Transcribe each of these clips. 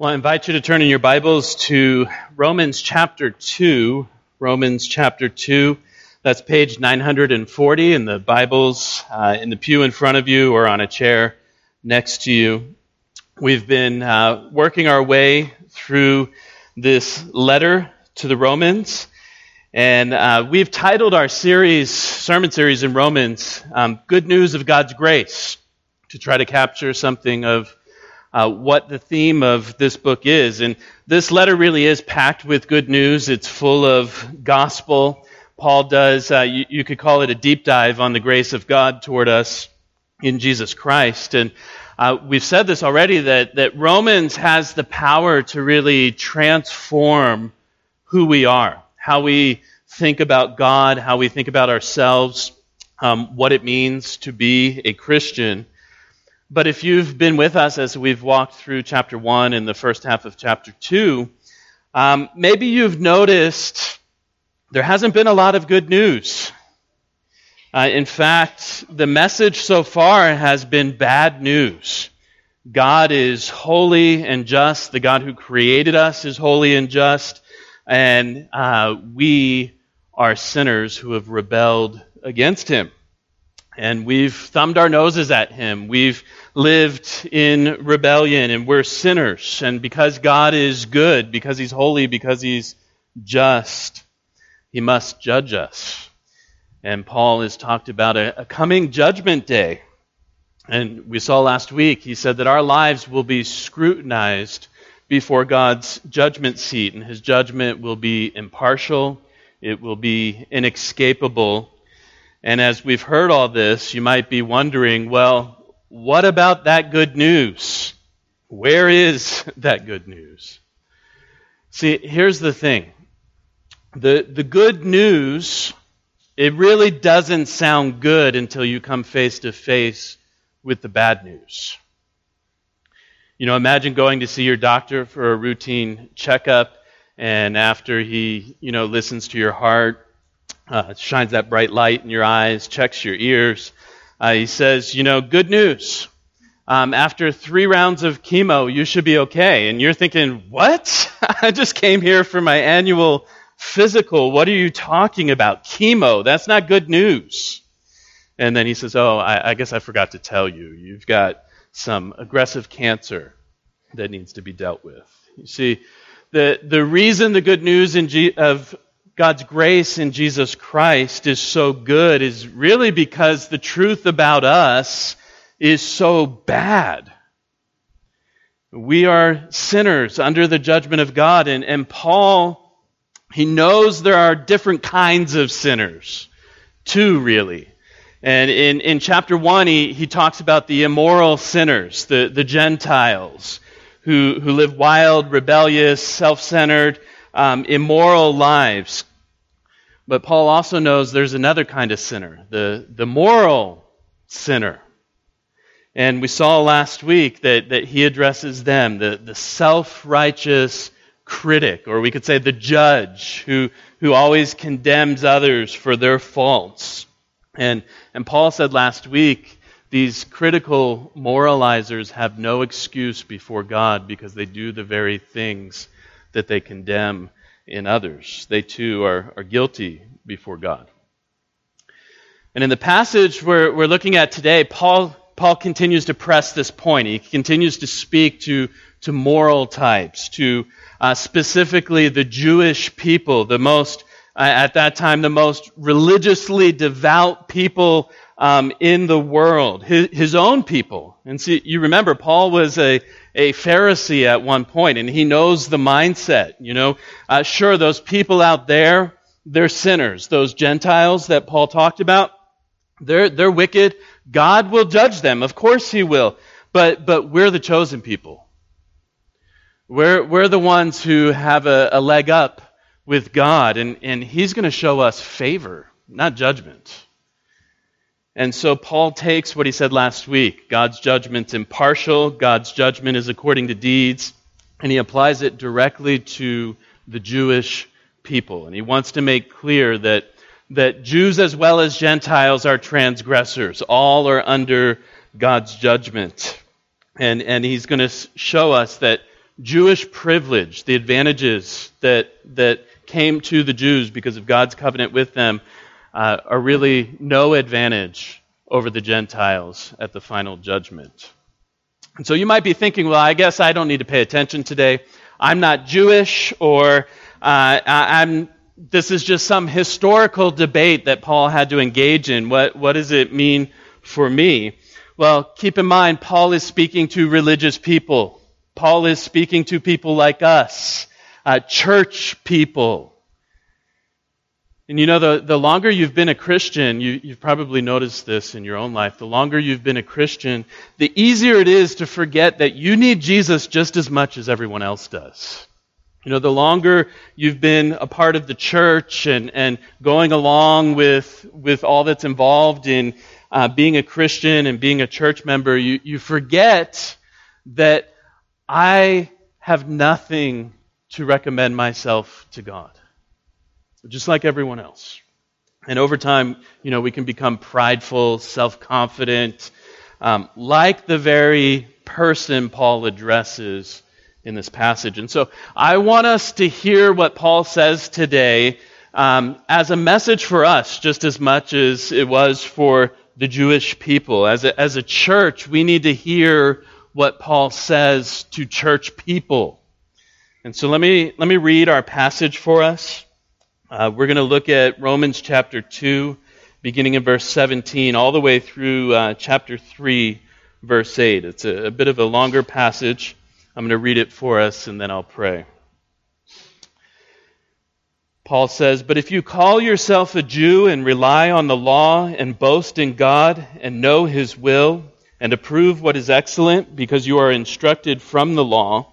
Well, I invite you to turn in your Bibles to Romans chapter 2. Romans chapter 2. That's page 940 in the Bibles uh, in the pew in front of you or on a chair next to you. We've been uh, working our way through this letter to the Romans, and uh, we've titled our series, sermon series in Romans, um, Good News of God's Grace, to try to capture something of uh, what the theme of this book is. And this letter really is packed with good news. It's full of gospel. Paul does, uh, you, you, could call it a deep dive on the grace of God toward us in Jesus Christ. And uh, we've said this already that, that Romans has the power to really transform who we are, how we think about God, how we think about ourselves, um, what it means to be a Christian. But if you've been with us as we've walked through chapter 1 and the first half of chapter 2, um, maybe you've noticed there hasn't been a lot of good news. Uh, in fact, the message so far has been bad news. God is holy and just. The God who created us is holy and just. And uh, we are sinners who have rebelled against him. And we've thumbed our noses at him. We've lived in rebellion and we're sinners. And because God is good, because He's holy, because He's just, He must judge us. And Paul has talked about a, a coming judgment day. And we saw last week, he said that our lives will be scrutinized before God's judgment seat, and his judgment will be impartial, it will be inescapable. And as we've heard all this, you might be wondering, well, what about that good news? Where is that good news? See, here's the thing. The, the good news, it really doesn't sound good until you come face to face with the bad news. You know, imagine going to see your doctor for a routine checkup, and after he, you know, listens to your heart, uh, shines that bright light in your eyes, checks your ears, uh, he says, You know, good news. Um, after three rounds of chemo, you should be okay. And you're thinking, What? I just came here for my annual physical. What are you talking about? Chemo. That's not good news. And then he says, Oh, I, I guess I forgot to tell you. You've got some aggressive cancer that needs to be dealt with. You see, the, the reason the good news G- of God's grace in Jesus Christ is so good is really because the truth about us is so bad. We are sinners under the judgment of God. And, and Paul, he knows there are different kinds of sinners. Two, really. And in, in chapter 1, he, he talks about the immoral sinners, the, the Gentiles, who, who live wild, rebellious, self centered, um, immoral lives. But Paul also knows there's another kind of sinner, the, the moral sinner. And we saw last week that, that he addresses them, the, the self righteous critic, or we could say the judge, who, who always condemns others for their faults. And, and Paul said last week, these critical moralizers have no excuse before God because they do the very things that they condemn in others. They too are, are guilty before God. And in the passage we're, we're looking at today, Paul, Paul continues to press this point. He continues to speak to, to moral types, to uh, specifically the Jewish people, the most, uh, at that time, the most religiously devout people um, in the world, his, his own people. And see, you remember, Paul was a, a Pharisee at one point, and he knows the mindset. You know, uh, sure, those people out there, they're sinners. Those Gentiles that Paul talked about, they're, they're wicked. God will judge them. Of course he will. But, but we're the chosen people. We're, we're the ones who have a, a leg up with God, and, and he's going to show us favor, not judgment. And so Paul takes what he said last week God's judgment's impartial, God's judgment is according to deeds, and he applies it directly to the Jewish people. And he wants to make clear that, that Jews as well as Gentiles are transgressors. All are under God's judgment. And, and he's going to show us that Jewish privilege, the advantages that, that came to the Jews because of God's covenant with them, uh, are really no advantage over the Gentiles at the final judgment. And so you might be thinking, well, I guess I don't need to pay attention today. I'm not Jewish, or uh, I'm. This is just some historical debate that Paul had to engage in. What, what does it mean for me? Well, keep in mind, Paul is speaking to religious people. Paul is speaking to people like us, uh, church people. And you know, the, the longer you've been a Christian, you, you've probably noticed this in your own life. The longer you've been a Christian, the easier it is to forget that you need Jesus just as much as everyone else does. You know, the longer you've been a part of the church and, and going along with, with all that's involved in uh, being a Christian and being a church member, you, you forget that I have nothing to recommend myself to God, just like everyone else. And over time, you know, we can become prideful, self confident, um, like the very person Paul addresses in this passage. And so I want us to hear what Paul says today um, as a message for us, just as much as it was for the Jewish people. As a, as a church, we need to hear what Paul says to church people. And so let me, let me read our passage for us. Uh, we're going to look at Romans chapter 2, beginning in verse 17, all the way through uh, chapter 3, verse 8. It's a, a bit of a longer passage. I'm going to read it for us and then I'll pray. Paul says, But if you call yourself a Jew and rely on the law and boast in God and know his will and approve what is excellent because you are instructed from the law,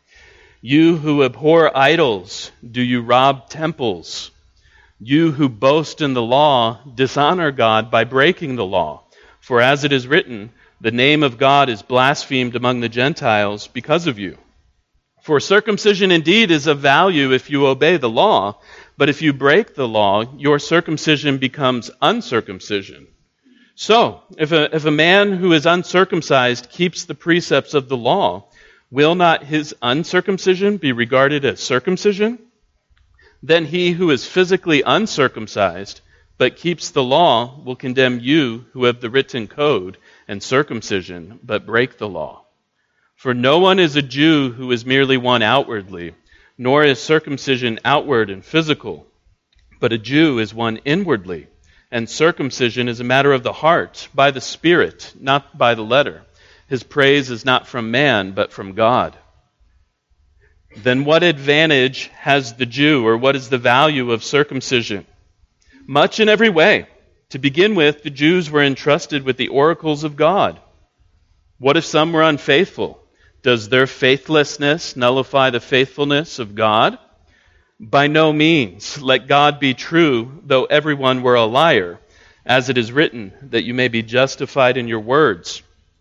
You who abhor idols, do you rob temples? You who boast in the law, dishonor God by breaking the law. For as it is written, the name of God is blasphemed among the Gentiles because of you. For circumcision indeed is of value if you obey the law, but if you break the law, your circumcision becomes uncircumcision. So, if a, if a man who is uncircumcised keeps the precepts of the law, will not his uncircumcision be regarded as circumcision? Then he who is physically uncircumcised but keeps the law will condemn you who have the written code and circumcision but break the law. For no one is a Jew who is merely one outwardly, nor is circumcision outward and physical, but a Jew is one inwardly, and circumcision is a matter of the heart, by the Spirit, not by the letter. His praise is not from man, but from God. Then what advantage has the Jew, or what is the value of circumcision? Much in every way. To begin with, the Jews were entrusted with the oracles of God. What if some were unfaithful? Does their faithlessness nullify the faithfulness of God? By no means. Let God be true, though everyone were a liar, as it is written, that you may be justified in your words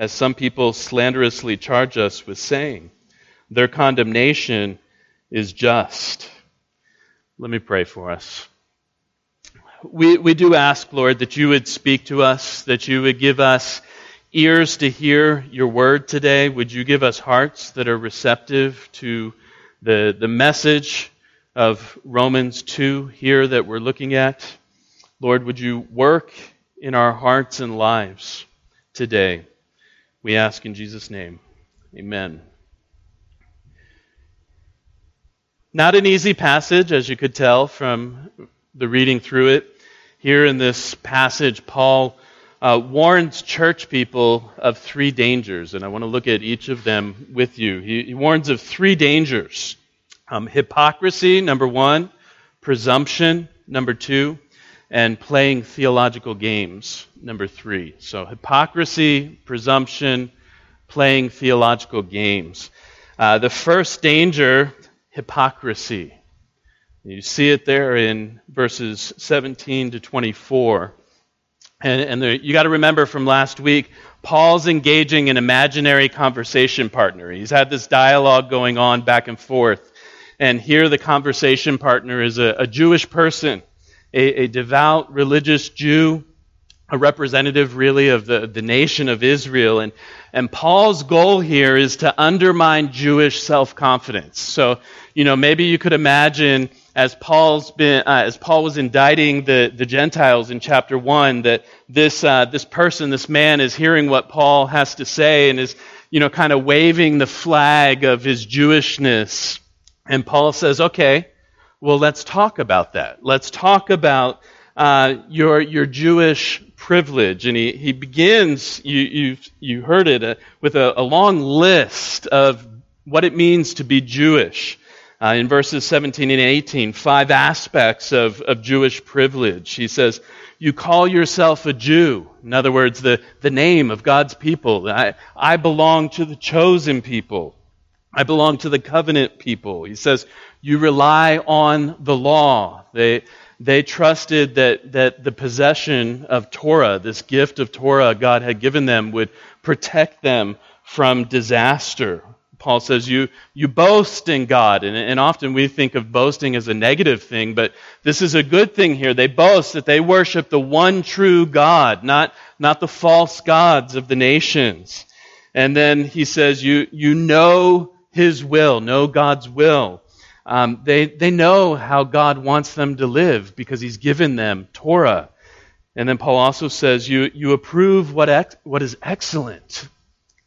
As some people slanderously charge us with saying, their condemnation is just. Let me pray for us. We, we do ask, Lord, that you would speak to us, that you would give us ears to hear your word today. Would you give us hearts that are receptive to the, the message of Romans 2 here that we're looking at? Lord, would you work in our hearts and lives today? We ask in Jesus' name. Amen. Not an easy passage, as you could tell from the reading through it. Here in this passage, Paul uh, warns church people of three dangers, and I want to look at each of them with you. He, he warns of three dangers um, hypocrisy, number one, presumption, number two, and playing theological games, number three. So, hypocrisy, presumption, playing theological games. Uh, the first danger, hypocrisy. You see it there in verses 17 to 24. And, and you got to remember from last week, Paul's engaging an imaginary conversation partner. He's had this dialogue going on back and forth. And here the conversation partner is a, a Jewish person, a, a, devout religious Jew, a representative really of the, the nation of Israel. And, and Paul's goal here is to undermine Jewish self confidence. So, you know, maybe you could imagine as Paul's been, uh, as Paul was indicting the, the Gentiles in chapter one, that this uh, this person, this man, is hearing what Paul has to say and is, you know, kind of waving the flag of his Jewishness. And Paul says, "Okay, well, let's talk about that. Let's talk about uh, your your Jewish privilege." And he he begins. You you you heard it uh, with a, a long list of what it means to be Jewish uh, in verses 17 and 18, five aspects of, of Jewish privilege. He says, You call yourself a Jew. In other words, the, the name of God's people. I, I belong to the chosen people. I belong to the covenant people. He says, You rely on the law. They, they trusted that, that the possession of Torah, this gift of Torah God had given them, would protect them from disaster. Paul says you, you boast in God. And, and often we think of boasting as a negative thing, but this is a good thing here. They boast that they worship the one true God, not, not the false gods of the nations. And then he says, you, you know his will, know God's will. Um, they, they know how God wants them to live because he's given them Torah. And then Paul also says, you, you approve what, ex, what is excellent.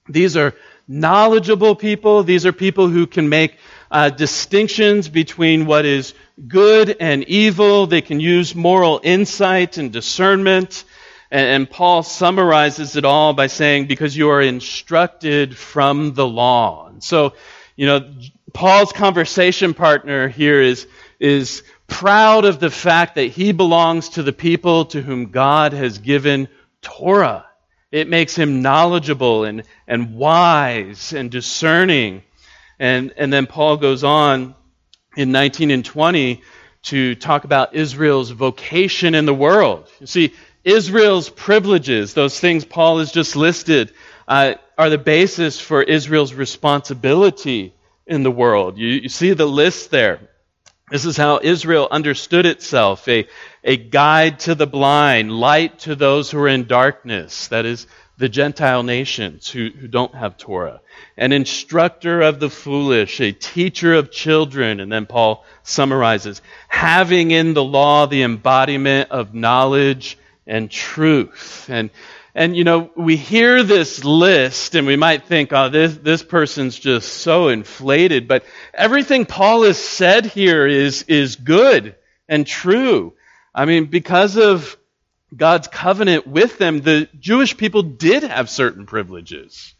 These are knowledgeable people. These are people who can make uh, distinctions between what is good and evil. They can use moral insight and discernment. And, and Paul summarizes it all by saying, because you are instructed from the law. And so, you know, Paul's conversation partner here is, is proud of the fact that he belongs to the people to whom God has given Torah. It makes him knowledgeable and, and wise and discerning. And, and then Paul goes on in 19 and 20 to talk about Israel's vocation in the world. You see, Israel's privileges, those things Paul has just listed, uh, are the basis for Israel's responsibility in the world. You, you see the list there. This is how Israel understood itself a, a guide to the blind, light to those who are in darkness, that is, the Gentile nations who, who don't have Torah, an instructor of the foolish, a teacher of children, and then Paul summarizes, having in the law the embodiment of knowledge and truth. And and you know, we hear this list and we might think, oh, this, this person's just so inflated. But everything Paul has said here is, is good and true. I mean, because of God's covenant with them, the Jewish people did have certain privileges.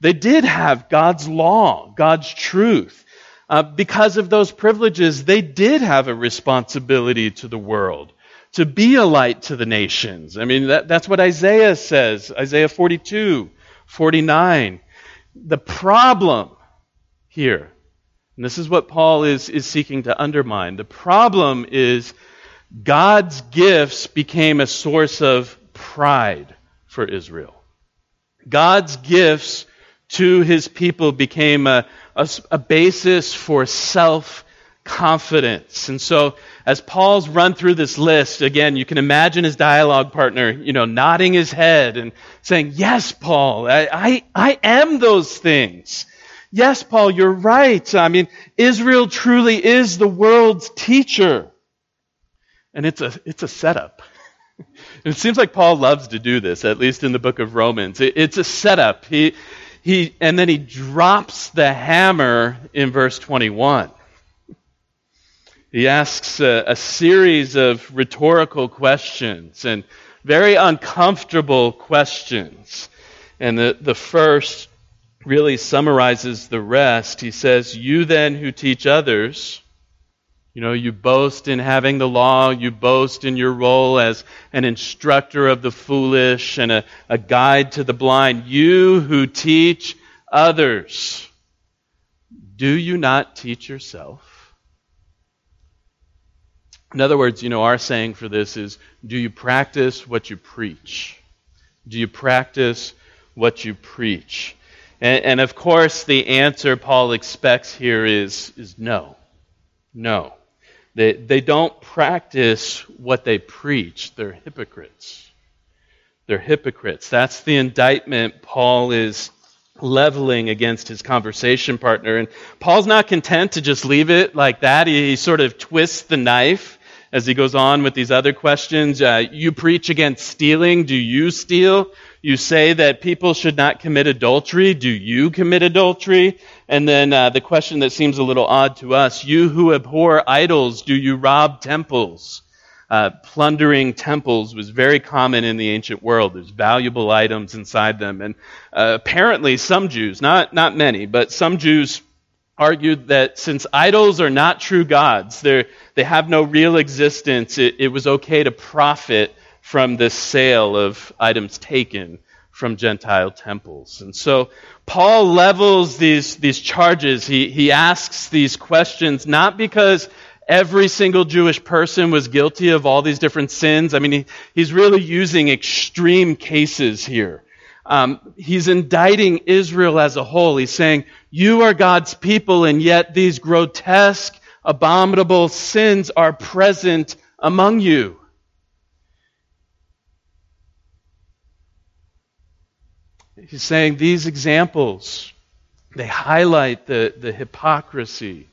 They did have God's law, God's truth. Uh, because of those privileges, they did have a responsibility to the world to be a light to the nations. I mean, that, that's what Isaiah says, Isaiah 42, 49. The problem here, and this is what Paul is, is seeking to undermine, the problem is God's gifts became a source of pride for Israel. God's gifts to his people became a, a, a basis for self confidence. And so as Paul's run through this list, again, you can imagine his dialogue partner, you know, nodding his head and saying, Yes, Paul, I, I, I am those things. Yes, Paul, you're right. I mean, Israel truly is the world's teacher. And it's a, it's a setup. it seems like Paul loves to do this, at least in the book of Romans. It, it's a setup. He, he, and then he drops the hammer in verse 21. He asks a, a series of rhetorical questions and very uncomfortable questions. And the, the first really summarizes the rest. He says, You then who teach others, you know, you boast in having the law, you boast in your role as an instructor of the foolish and a, a guide to the blind. You who teach others, do you not teach yourself? In other words, you know, our saying for this is do you practice what you preach? Do you practice what you preach? And, and, of course, the answer Paul expects here is, is no. No. They, they don't practice what they preach. They're hypocrites. They're hypocrites. That's the indictment Paul is leveling against his conversation partner. And Paul's not content to just leave it like that. He, he sort of twists the knife as he goes on with these other questions. Uh, you preach against stealing. Do you steal? You say that people should not commit adultery. Do you commit adultery? And then uh, the question that seems a little odd to us you who abhor idols, do you rob temples? Uh, plundering temples was very common in the ancient world. There's valuable items inside them. And uh, apparently, some Jews, not, not many, but some Jews argued that since idols are not true gods, they have no real existence, it, it was okay to profit from the sale of items taken from Gentile temples. And so Paul levels these, these charges. He, he asks these questions not because every single Jewish person was guilty of all these different sins. I mean, he, he's really using extreme cases here. Um, he's indicting Israel as a whole. He's saying, You are God's people, and yet these grotesque, abominable sins are present among you. He's saying these examples, they highlight the, the hypocrisy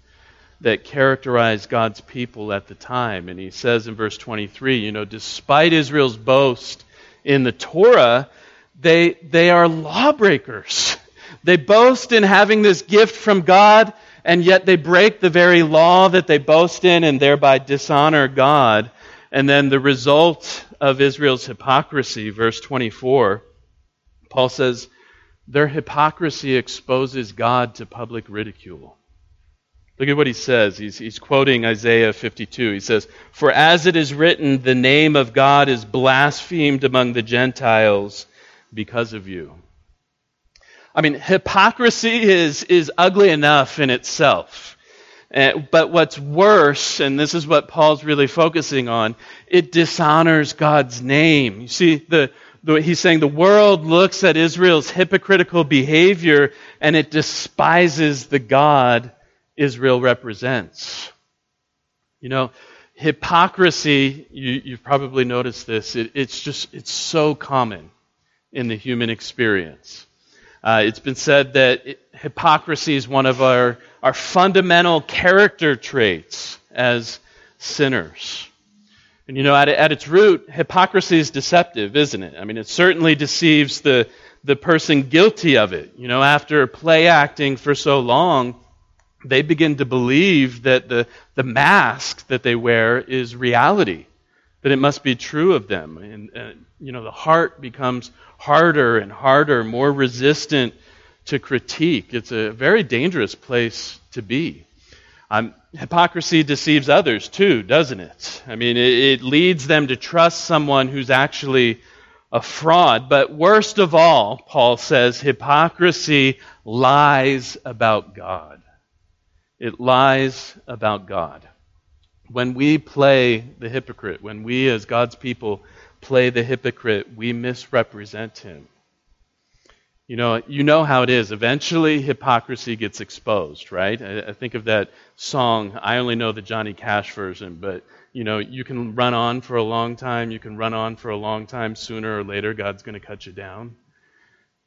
that characterized God's people at the time. And he says in verse 23, you know, despite Israel's boast in the Torah, they, they are lawbreakers. They boast in having this gift from God, and yet they break the very law that they boast in and thereby dishonor God. And then the result of Israel's hypocrisy, verse 24, Paul says, their hypocrisy exposes God to public ridicule. Look at what he says. He's, he's quoting Isaiah 52. He says, For as it is written, the name of God is blasphemed among the Gentiles because of you. I mean, hypocrisy is, is ugly enough in itself. Uh, but what's worse, and this is what Paul's really focusing on, it dishonors God's name. You see, the, the, he's saying the world looks at Israel's hypocritical behavior and it despises the God Israel represents. You know, hypocrisy, you, have probably noticed this, it, it's just, it's so common in the human experience. Uh, it's been said that hypocrisy is one of our, our fundamental character traits as sinners. And you know, at, at its root, hypocrisy is deceptive, isn't it? I mean, it certainly deceives the, the person guilty of it. You know, after play acting for so long, they begin to believe that the, the mask that they wear is reality, that it must be true of them. And, uh, you know, the heart becomes harder and harder, more resistant to critique. It's a very dangerous place to be. Um, hypocrisy deceives others too, doesn't it? I mean, it, it leads them to trust someone who's actually a fraud. But worst of all, Paul says, hypocrisy lies about God. It lies about God. When we play the hypocrite, when we as God's people play the hypocrite, we misrepresent him. You know, you know how it is. Eventually, hypocrisy gets exposed, right? I, I, think of that song. I only know the Johnny Cash version, but you know, you can run on for a long time. You can run on for a long time. Sooner or later, God's going to cut you down.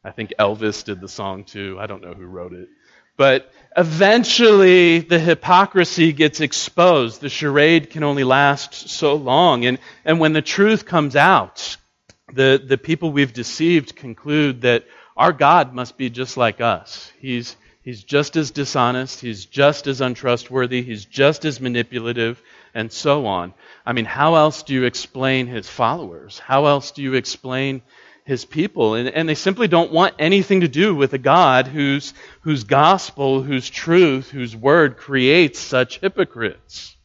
I think Elvis did the song too. I don't know who wrote it, but eventually the hypocrisy gets exposed. The charade can only last so long, and and when the truth comes out, the the people we've deceived conclude that our God must be just like us. He's, He's just as dishonest, he's just as untrustworthy, he's just as manipulative, and so on. I mean, how else do you explain his followers? How else do you explain his people? And, and they simply don't want anything to do with a God whose, whose gospel, whose truth, whose word creates such hypocrites.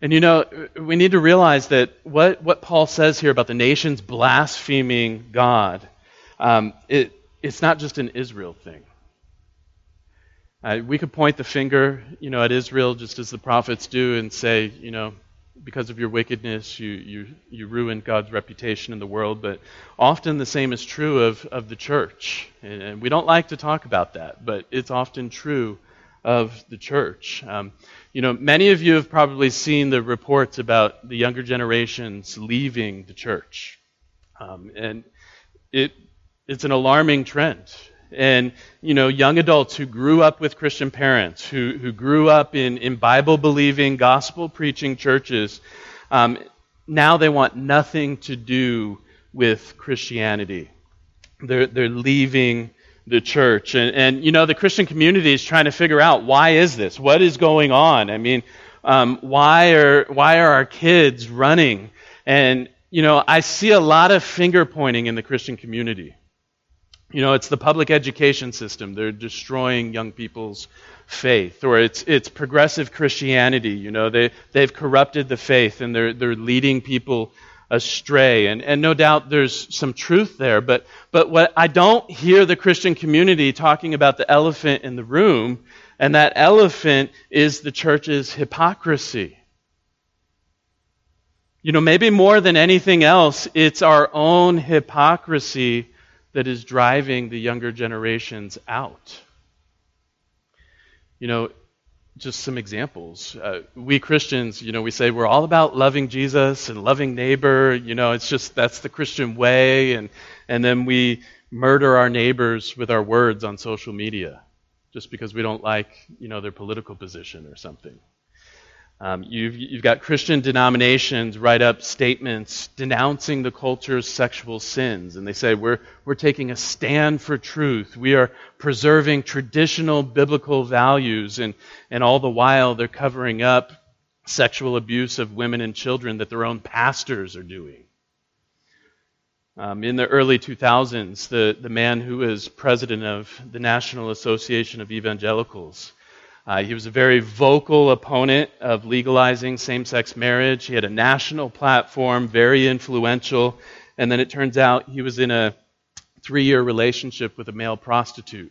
And you know, we need to realize that what, what Paul says here about the nations blaspheming God, um, it, it's not just an Israel thing. Uh, we could point the finger, you know, at Israel just as the prophets do and say, you know, because of your wickedness, you, you, you ruined God's reputation in the world. But often the same is true of, of the church. And, and we don't like to talk about that, but it's often true of the church. Um, you know, many of you have probably seen the reports about the younger generations leaving the church. Um, and it it's an alarming trend. And, you know, young adults who grew up with Christian parents, who, who grew up in, in Bible believing, gospel preaching churches, um, now they want nothing to do with Christianity. They're, they're leaving the church. And, and, you know, the Christian community is trying to figure out why is this? What is going on? I mean, um, why, are, why are our kids running? And, you know, I see a lot of finger pointing in the Christian community. You know, it's the public education system. They're destroying young people's faith. Or it's, it's progressive Christianity. You know, they, they've corrupted the faith and they're, they're leading people astray. And, and no doubt there's some truth there. But, but what I don't hear the Christian community talking about the elephant in the room, and that elephant is the church's hypocrisy. You know, maybe more than anything else, it's our own hypocrisy that is driving the younger generations out. You know, just some examples. Uh, we Christians, you know, we say we're all about loving Jesus and loving neighbor. You know, it's just that's the Christian way, and and then we murder our neighbors with our words on social media, just because we don't like, you know, their political position or something. Um, you've, you've got Christian denominations write up statements denouncing the culture's sexual sins. And they say, we're, we're taking a stand for truth. We are preserving traditional biblical values. And, and all the while, they're covering up sexual abuse of women and children that their own pastors are doing. Um, in the early 2000s, the, the man who was president of the National Association of Evangelicals uh, he was a very vocal opponent of legalizing same sex marriage. He had a national platform, very influential. And then it turns out he was in a three year relationship with a male prostitute.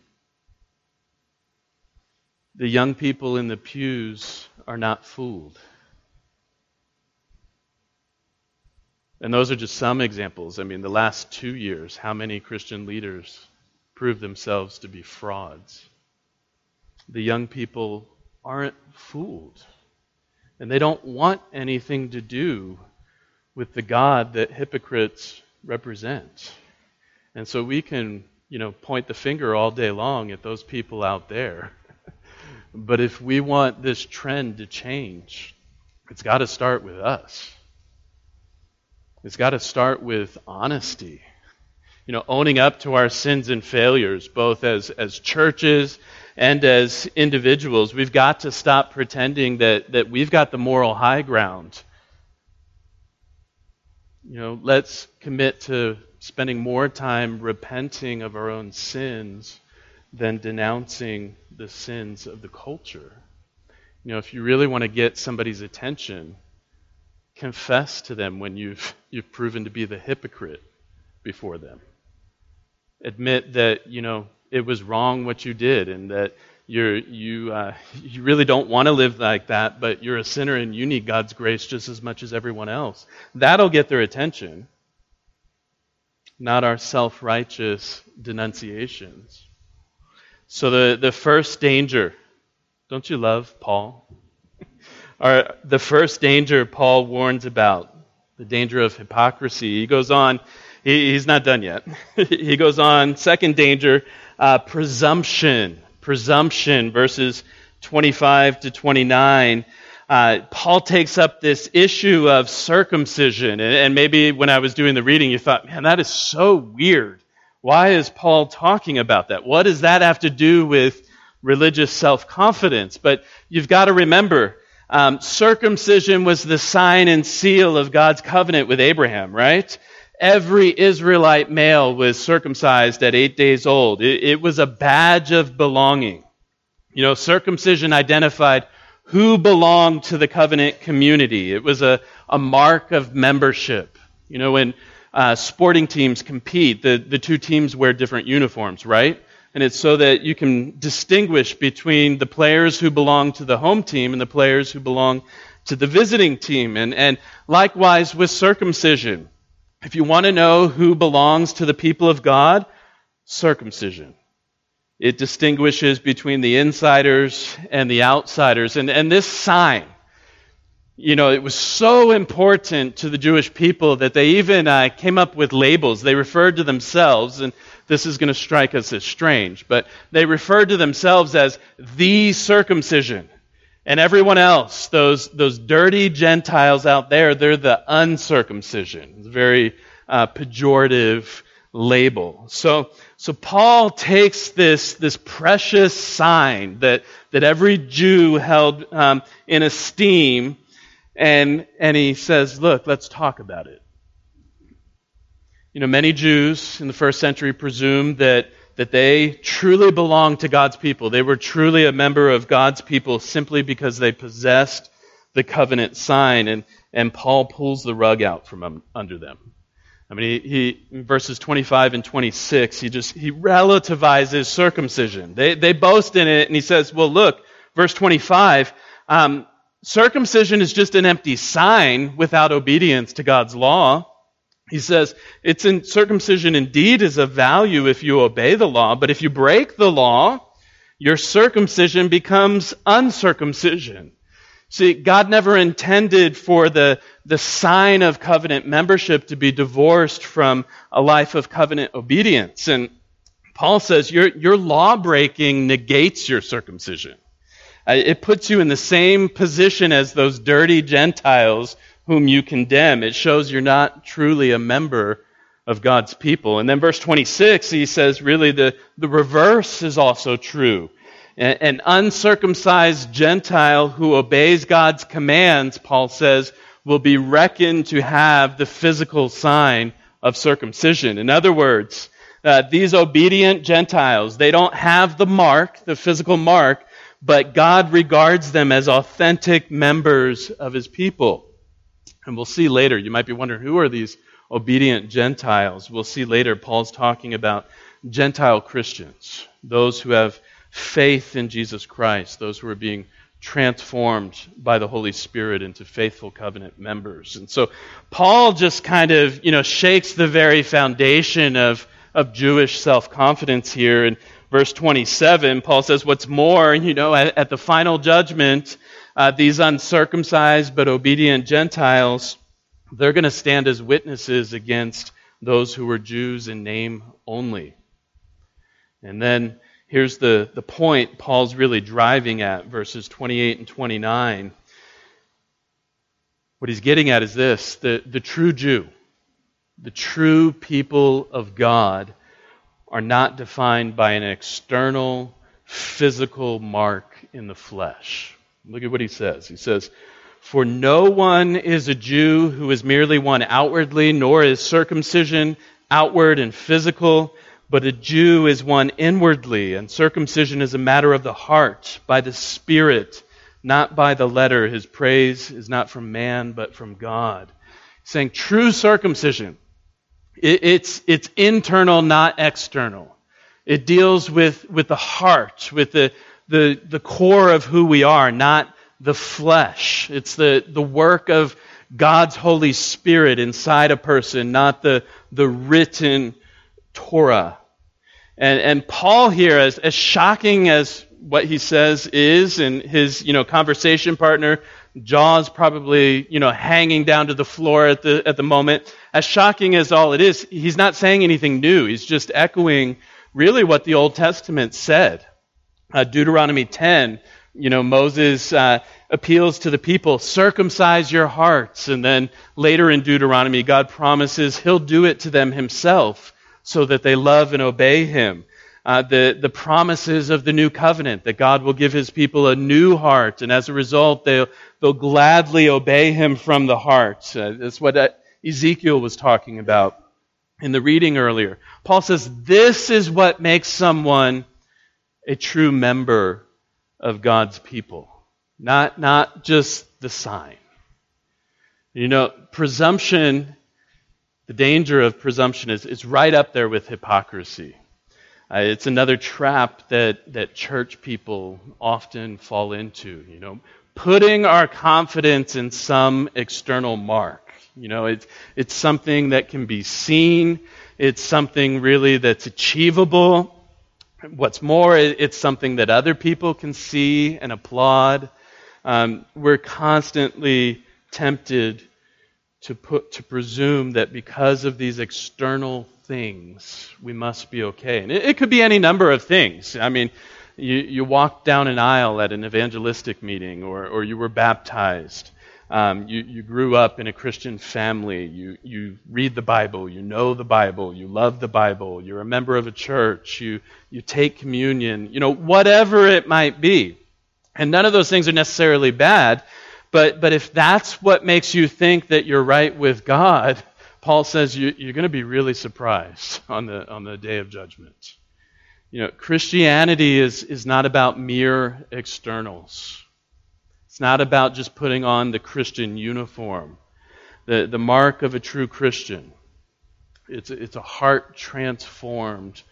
The young people in the pews are not fooled. And those are just some examples. I mean, the last two years, how many Christian leaders proved themselves to be frauds? The young people aren't fooled. And they don't want anything to do with the God that hypocrites represent. And so we can, you know, point the finger all day long at those people out there. but if we want this trend to change, it's got to start with us. It's got to start with honesty. You know, owning up to our sins and failures, both as, as churches and as individuals, we've got to stop pretending that, that we've got the moral high ground. You know, let's commit to spending more time repenting of our own sins than denouncing the sins of the culture. You know, if you really want to get somebody's attention, confess to them when you've, you've proven to be the hypocrite before them. Admit that, you know, it was wrong what you did and that you're, you, uh, you really don't want to live like that, but you're a sinner and you need God's grace just as much as everyone else. That'll get their attention, not our self righteous denunciations. So, the, the first danger, don't you love Paul? Our, the first danger Paul warns about, the danger of hypocrisy. He goes on, he, he's not done yet. he goes on, second danger, uh, presumption. Presumption, verses 25 to 29. Uh, Paul takes up this issue of circumcision. And, and, maybe when I was doing the reading, you thought, man, that is so weird. Why is Paul talking about that? What does that have to do with religious self confidence? But you've got to remember, um, circumcision was the sign and seal of God's covenant with Abraham, right? Every Israelite male was circumcised at eight days old. It, it was a badge of belonging. You know, circumcision identified who belonged to the covenant community. It was a, a mark of membership. You know, when uh, sporting teams compete, the, the two teams wear different uniforms, right? And it's so that you can distinguish between the players who belong to the home team and the players who belong to the visiting team. And, and likewise with circumcision. If you want to know who belongs to the people of God, circumcision. It distinguishes between the insiders and the outsiders. And, and this sign, you know, it was so important to the Jewish people that they even uh, came up with labels. They referred to themselves, and this is going to strike us as strange, but they referred to themselves as the circumcision. And everyone else, those, those dirty Gentiles out there, they're the uncircumcision. It's a very uh, pejorative label. So, so Paul takes this, this precious sign that, that every Jew held um, in esteem and, and he says, look, let's talk about it. You know, many Jews in the first century presumed that, that they truly belonged to God's people. They were truly a member of God's people simply because they possessed the covenant sign. And, and Paul pulls the rug out from under them. I mean, he, he, in verses 25 and 26, he just, he relativizes circumcision. They, they boast in it, and he says, well, look, verse 25, um, circumcision is just an empty sign without obedience to God's law. He says, it's in, circumcision indeed is of value if you obey the law, but if you break the law, your circumcision becomes uncircumcision. See, God never intended for the, the sign of covenant membership to be divorced from a life of covenant obedience. And Paul says your, your law breaking negates your circumcision. Uh, it puts you in the same position as those dirty Gentiles whom you condemn. It shows you're not truly a member of God's people. And then verse 26, he says, really, the, the reverse is also true. An uncircumcised Gentile who obeys God's commands, Paul says, will be reckoned to have the physical sign of circumcision. In other words, uh, these obedient Gentiles, they don't have the mark, the physical mark, but God regards them as authentic members of his people. And we'll see later, you might be wondering, who are these obedient Gentiles? We'll see later, Paul's talking about Gentile Christians, those who have faith in Jesus Christ, those who are being transformed by the Holy Spirit into faithful covenant members. And so Paul just kind of, you know, shakes the very foundation of, of Jewish self-confidence here. In verse 27, Paul says, what's more, you know, at, at the final judgment, uh, these uncircumcised but obedient Gentiles, they're going to stand as witnesses against those who were Jews in name only. And then here's the, the point Paul's really driving at, verses 28 and 29. What he's getting at is this the, the true Jew, the true people of God, are not defined by an external, physical mark in the flesh. Look at what he says. He says, For no one is a Jew who is merely one outwardly, nor is circumcision outward and physical but a Jew is one inwardly, and circumcision is a matter of the heart, by the Spirit, not by the letter. His praise is not from man, but from God. He's saying true circumcision, it, it's, it's internal, not external. It deals with, with the heart, with the, the, the core of who we are, not the flesh. It's the, the work of God's Holy Spirit inside a person, not the, the written Torah. And, and Paul here, as, as shocking as what he says is, and his you know conversation partner, jaws probably you know hanging down to the floor at the at the moment. As shocking as all it is, he's not saying anything new. He's just echoing really what the Old Testament said. Uh, Deuteronomy 10, you know, Moses uh, appeals to the people, circumcise your hearts. And then later in Deuteronomy, God promises he'll do it to them himself so that they love and obey him. Uh, the, the promises of the new covenant, that God will give his people a new heart, and as a result, they'll, they'll gladly obey him from the heart. Uh, that's what uh, Ezekiel was talking about in the reading earlier. Paul says, This is what makes someone a true member of God's people, not, not just the sign. You know, presumption, the danger of presumption is, is right up there with hypocrisy. Uh, it's another trap that, that church people often fall into, you know, putting our confidence in some external mark. You know, it's, it's something that can be seen, it's something really that's achievable. What's more, it's something that other people can see and applaud. Um, we're constantly tempted to put to presume that because of these external things, we must be okay. And it, it could be any number of things. I mean, you, you walked down an aisle at an evangelistic meeting, or, or you were baptized. Um, you, you grew up in a Christian family. You, you read the Bible. You know the Bible. You love the Bible. You're a member of a church. You, you take communion. You know, whatever it might be. And none of those things are necessarily bad. But, but if that's what makes you think that you're right with God, Paul says you, are going to be really surprised on the, on the day of judgment. You know, Christianity is, is not about mere externals. It's not about just putting on the Christian uniform, the, the mark of a true Christian. It's, it's a heart transformed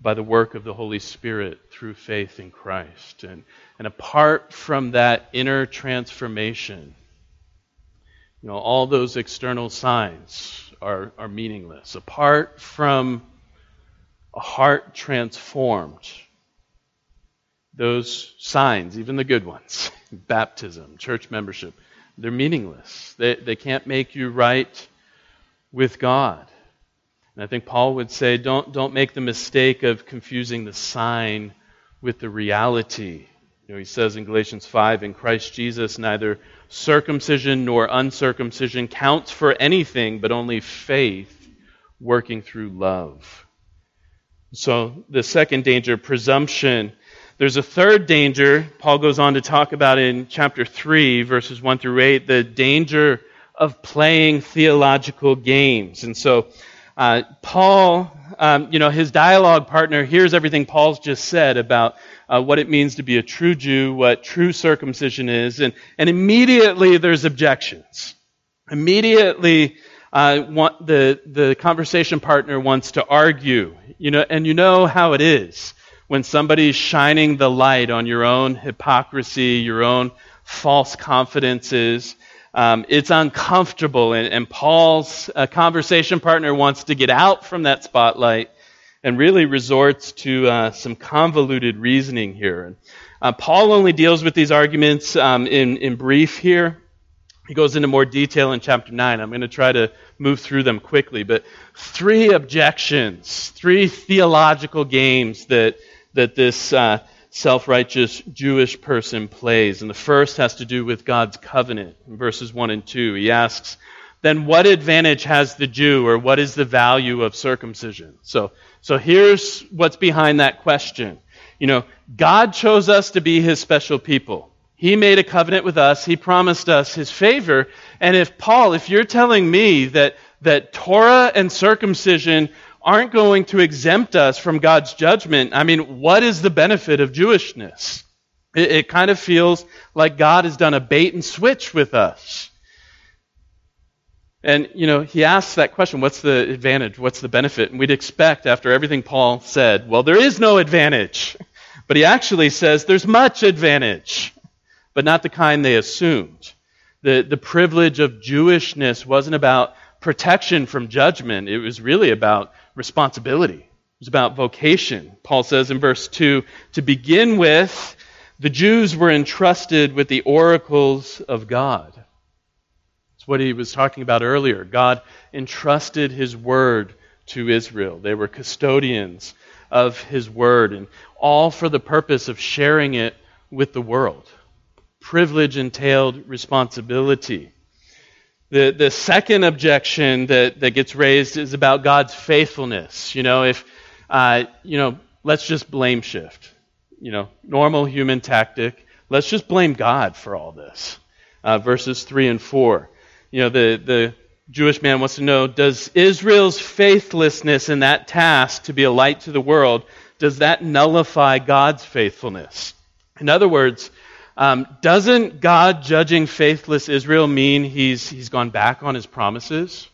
by the work of the Holy Spirit through faith in Christ. And, and apart from that inner transformation, you know, all those external signs are, are meaningless. Apart from a heart transformed, those signs, even the good ones, baptism, church membership, they're meaningless. They, they can't make you right with God. And I think Paul would say don't, don't make the mistake of confusing the sign with the reality. You know, he says in Galatians 5 in Christ Jesus, neither circumcision nor uncircumcision counts for anything but only faith working through love. So, the second danger, presumption. There's a third danger, Paul goes on to talk about in chapter 3, verses 1 through 8, the danger of playing theological games. And so, uh, Paul, um, you know, his dialogue partner hears everything Paul's just said about uh, what it means to be a true Jew, what true circumcision is, and, and immediately there's objections. Immediately, uh, the, the conversation partner wants to argue, you know, and you know how it is when somebody's shining the light on your own hypocrisy, your own false confidences. Um, it's uncomfortable, and, and Paul's uh, conversation partner wants to get out from that spotlight and really resorts to uh, some convoluted reasoning here. Uh, Paul only deals with these arguments um, in, in brief here. He goes into more detail in chapter 9. I'm going to try to move through them quickly, but three objections, three theological games that that this uh, self righteous Jewish person plays. And the first has to do with God's covenant in verses 1 and 2. He asks, Then what advantage has the Jew, or what is the value of circumcision? So, so here's what's behind that question. You know, God chose us to be his special people. He made a covenant with us. He promised us his favor. And if Paul, if you're telling me that, that Torah and circumcision aren't going to exempt us from God's judgment, I mean, what is the benefit of Jewishness? It, it, kind of feels like God has done a bait and switch with us. And, you know, he asks that question what's the advantage? What's the benefit? And we'd expect, after everything Paul said, well, there is no advantage. But he actually says there's much advantage, but not the kind they assumed. The, the privilege of Jewishness wasn't about protection from judgment, it was really about responsibility. It was about vocation. Paul says in verse 2 to begin with, the Jews were entrusted with the oracles of God. It's what he was talking about earlier. God entrusted his word to Israel. They were custodians of his word, and all for the purpose of sharing it with the world. Privilege entailed responsibility. The, the second objection that, that gets raised is about God's faithfulness. You know, if, uh, you know, let's just blame shift. You know, normal human tactic. Let's just blame God for all this. Uh, verses 3 and 4. You know, the, the Jewish man wants to know Does Israel's faithlessness in that task to be a light to the world, does that nullify God's faithfulness? In other words, um, doesn't God judging faithless Israel mean he's, he's gone back on his promises?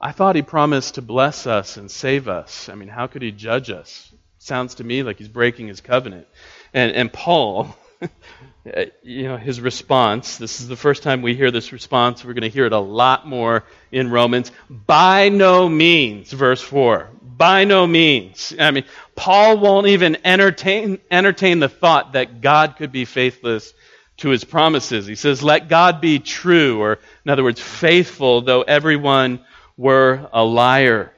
I thought he promised to bless us and save us. I mean, how could he judge us? Sounds to me like he's breaking his covenant. And, and Paul, Uh, you know, his response, this is the first time we hear this response. We're going to hear it a lot more in Romans. By no means, verse 4. By no means. I mean, Paul won't even entertain, entertain the thought that God could be faithless to his promises. He says, Let God be true, or in other words, faithful, though everyone were a liar.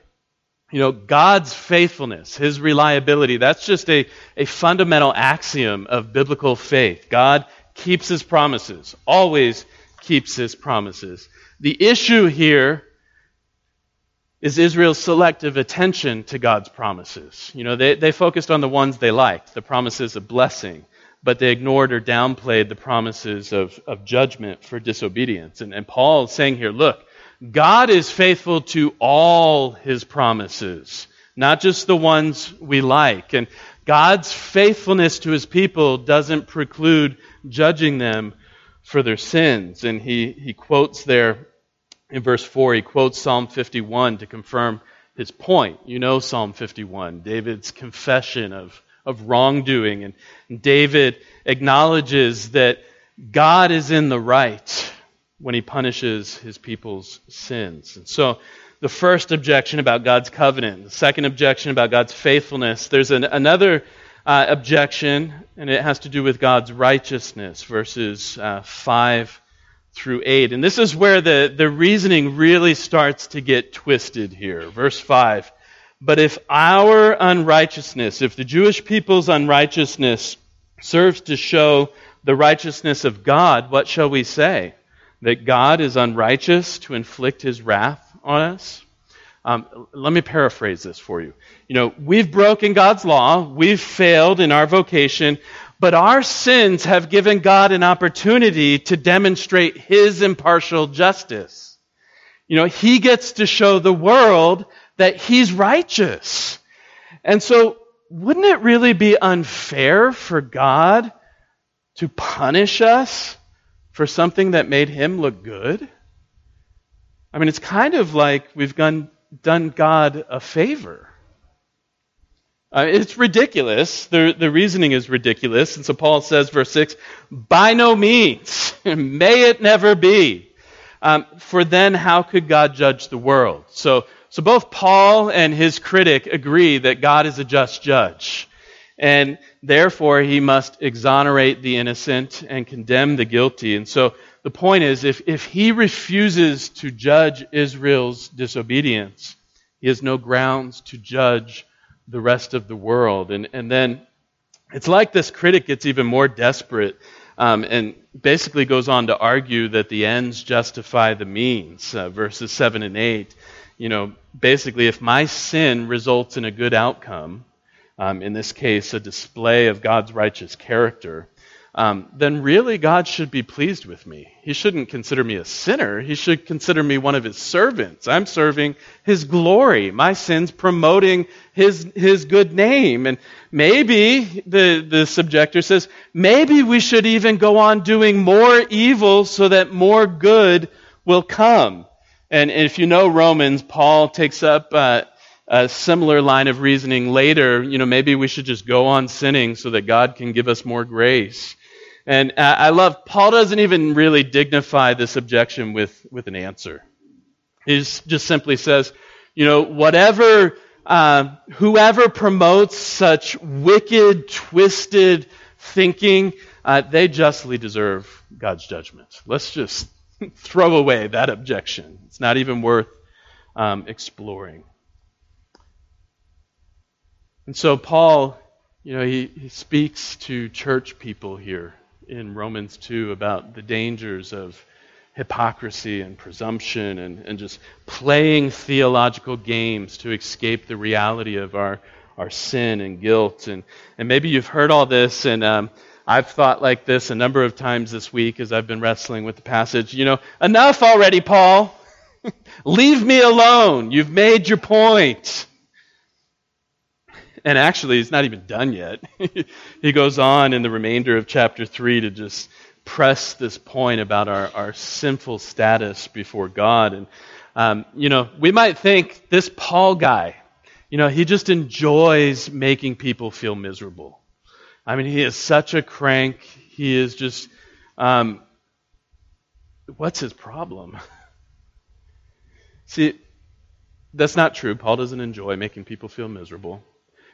You know, God's faithfulness, his reliability, that's just a, a fundamental axiom of biblical faith. God keeps his promises, always keeps his promises. The issue here is Israel's selective attention to God's promises. You know, they, they focused on the ones they liked, the promises of blessing, but they ignored or downplayed the promises of, of judgment for disobedience. And, and Paul is saying here, look, God is faithful to all his promises, not just the ones we like. And God's faithfulness to his people doesn't preclude judging them for their sins. And he, he quotes there in verse 4, he quotes Psalm 51 to confirm his point. You know Psalm 51, David's confession of, of wrongdoing. And David acknowledges that God is in the right when he punishes his people's sins. And so, the first objection about God's covenant, the second objection about God's faithfulness, there's an, another uh, objection, and it has to do with God's righteousness, verses uh, 5 through 8. And this is where the, the reasoning really starts to get twisted here. Verse 5. But if our unrighteousness, if the Jewish people's unrighteousness serves to show the righteousness of God, what shall we say? That God is unrighteous to inflict his wrath on us? Um, let me paraphrase this for you. You know, we've broken God's law, we've failed in our vocation, but our sins have given God an opportunity to demonstrate His impartial justice. You know, He gets to show the world that He's righteous. And so, wouldn't it really be unfair for God to punish us for something that made Him look good? I mean, it's kind of like we've done, done God a favor. Uh, it's ridiculous. The, the reasoning is ridiculous. And so Paul says, verse 6, by no means, may it never be. Um, for then how could God judge the world? So, so both Paul and his critic agree that God is a just judge. And therefore he must exonerate the innocent and condemn the guilty. And so the point is, if, if he refuses to judge Israel's disobedience, he has no grounds to judge the rest of the world. And, and then it's like this critic gets even more desperate um, and basically goes on to argue that the ends justify the means, uh, verses 7 and 8. You know, basically, if my sin results in a good outcome, um, in this case, a display of God's righteous character, um, then really God should be pleased with me. He shouldn't consider me a sinner. He should consider me one of his servants. I'm serving his glory. My sin's promoting his, his good name. And maybe, the, the subjector says, maybe we should even go on doing more evil so that more good will come. And if you know Romans, Paul takes up uh, a similar line of reasoning later. You know, maybe we should just go on sinning so that God can give us more grace. And I love, Paul doesn't even really dignify this objection with, with an answer. He just simply says, you know, whatever, uh, whoever promotes such wicked, twisted thinking, uh, they justly deserve God's judgment. Let's just throw away that objection. It's not even worth um, exploring. And so Paul, you know, he, he speaks to church people here in Romans 2 about the dangers of hypocrisy and presumption and, and just playing theological games to escape the reality of our, our sin and guilt. And, and maybe you've heard all this, and um, I've thought like this a number of times this week as I've been wrestling with the passage. You know, enough already, Paul. Leave me alone. You've made your point. And actually, he's not even done yet. he goes on in the remainder of chapter 3 to just press this point about our, our sinful status before God. And, um, you know, we might think this Paul guy, you know, he just enjoys making people feel miserable. I mean, he is such a crank. He is just, um, what's his problem? See, that's not true. Paul doesn't enjoy making people feel miserable.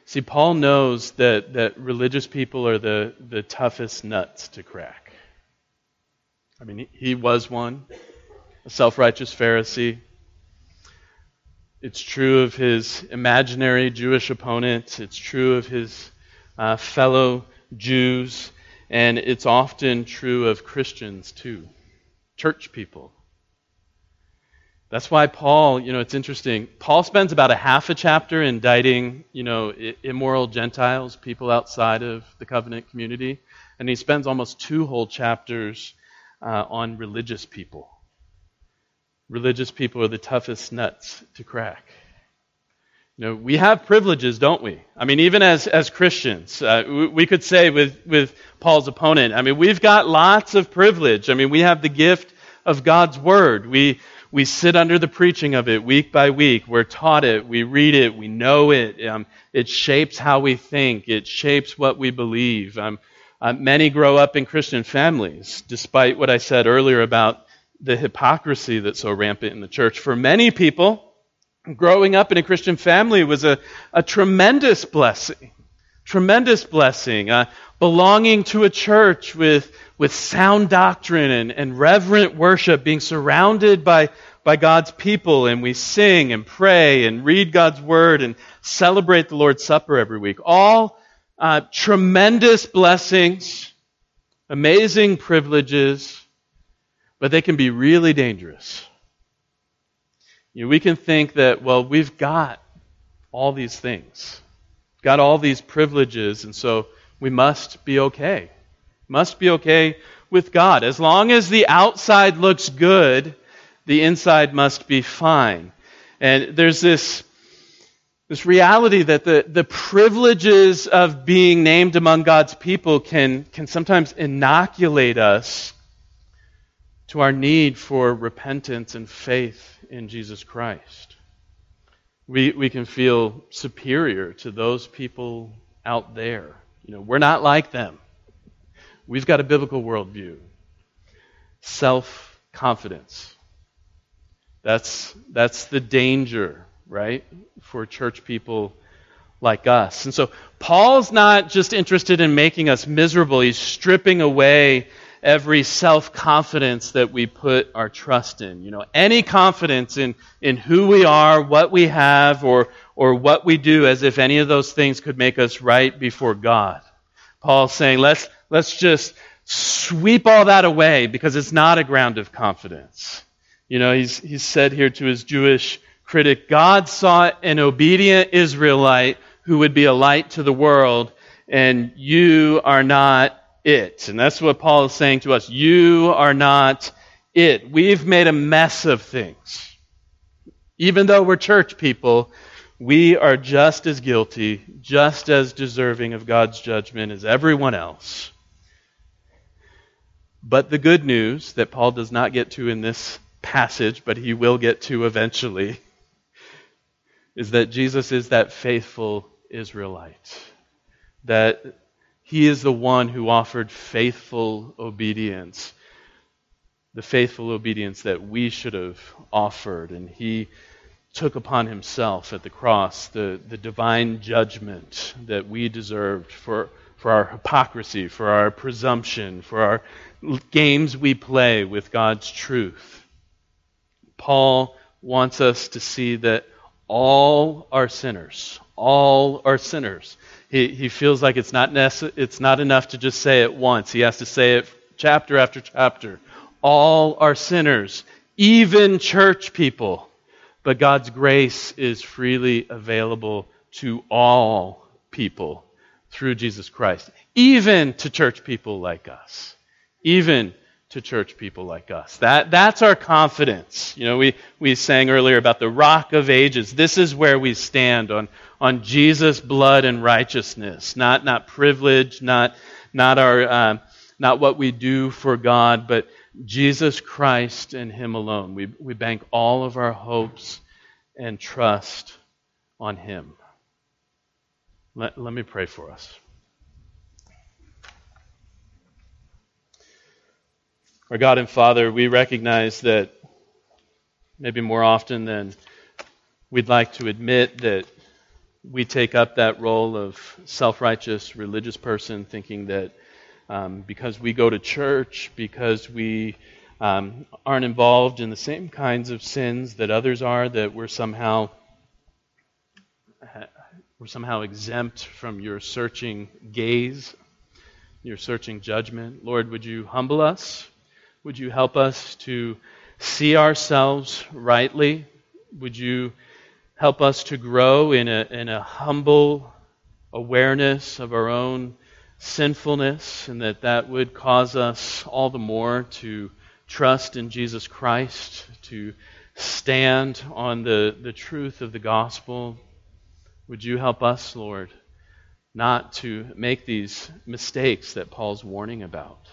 See, Paul knows that, that religious people are the, the toughest nuts to crack. I mean, he was one, a self righteous Pharisee. It's true of his imaginary Jewish opponents, it's true of his uh, fellow Jews, and it's often true of Christians too, church people. That's why Paul, you know, it's interesting. Paul spends about a half a chapter indicting, you know, immoral Gentiles, people outside of the covenant community, and he spends almost two whole chapters uh, on religious people. Religious people are the toughest nuts to crack. You know, we have privileges, don't we? I mean, even as, as Christians, uh, we, we could say with, with Paul's opponent, I mean, we've got lots of privilege. I mean, we have the gift of God's Word. We, we sit under the preaching of it week by week. We're taught it. We read it. We know it. Um, it shapes how we think. It shapes what we believe. Um, uh, many grow up in Christian families, despite what I said earlier about the hypocrisy that's so rampant in the church. For many people, growing up in a Christian family was a, a tremendous blessing. Tremendous blessing. Uh, belonging to a church with, with sound doctrine and, and reverent worship, being surrounded by, by God's people, and we sing and pray and read God's word and celebrate the Lord's Supper every week. All uh, tremendous blessings, amazing privileges, but they can be really dangerous. You know, we can think that, well, we've got all these things, got all these privileges, and so we must be okay. Must be okay with God. As long as the outside looks good, the inside must be fine. And there's this this reality that the, the privileges of being named among God's people can, can sometimes inoculate us to our need for repentance and faith in Jesus Christ. We, we can feel superior to those people out there. You know, we're not like them. We've got a biblical worldview. Self confidence. That's, that's the danger right? For church people like us. And so Paul's not just interested in making us miserable, he's stripping away every self confidence that we put our trust in. You know, any confidence in, in who we are, what we have, or, or what we do, as if any of those things could make us right before God. Paul's saying, let's, let's just sweep all that away because it's not a ground of confidence. You know, he's, he's said here to his Jewish critic, God sought an obedient Israelite who would be a light to the world, and you are not it. And that's what Paul is saying to us. You are not it. We've made a mess of things. Even though we're church people, we are just as guilty, just as deserving of God's judgment as everyone else. But the good news that Paul does not get to in this passage, but he will get to eventually, is that Jesus is that faithful Israelite. That he is the one who offered faithful obedience, the faithful obedience that we should have offered. And he took upon himself at the cross the, the divine judgment that we deserved for, for our hypocrisy, for our presumption, for our games we play with God's truth. Paul wants us to see that all are sinners. All are sinners. He, he feels like it's not, nece- it's not enough to just say it once. He has to say it chapter after chapter. All are sinners, even church people. But God's grace is freely available to all people through Jesus Christ, even to church people like us. Even to church people like us. That, that's our confidence. You know, we, we sang earlier about the rock of ages. This is where we stand on, on Jesus' blood and righteousness, not, not privilege, not, not, our, uh, not what we do for God, but Jesus Christ and Him alone. We, we bank all of our hopes and trust on Him. Let, let me pray for us. Our God and Father, we recognize that maybe more often than we'd like to admit that we take up that role of self righteous religious person, thinking that um, because we go to church, because we um, aren't involved in the same kinds of sins that others are, that we're somehow we're somehow exempt from your searching gaze, your searching judgment. Lord, would you humble us? Would you help us to see ourselves rightly? Would you help us to grow in a, in a humble awareness of our own sinfulness and that that would cause us all the more to trust in Jesus Christ, to stand on the, the truth of the gospel. Would you help us, Lord, not to make these mistakes that Paul's warning about?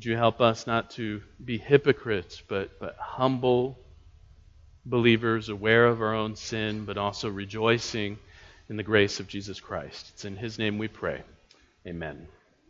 Would you help us not to be hypocrites, but, but humble believers, aware of our own sin, but also rejoicing in the grace of Jesus Christ? It's in His name we pray. Amen.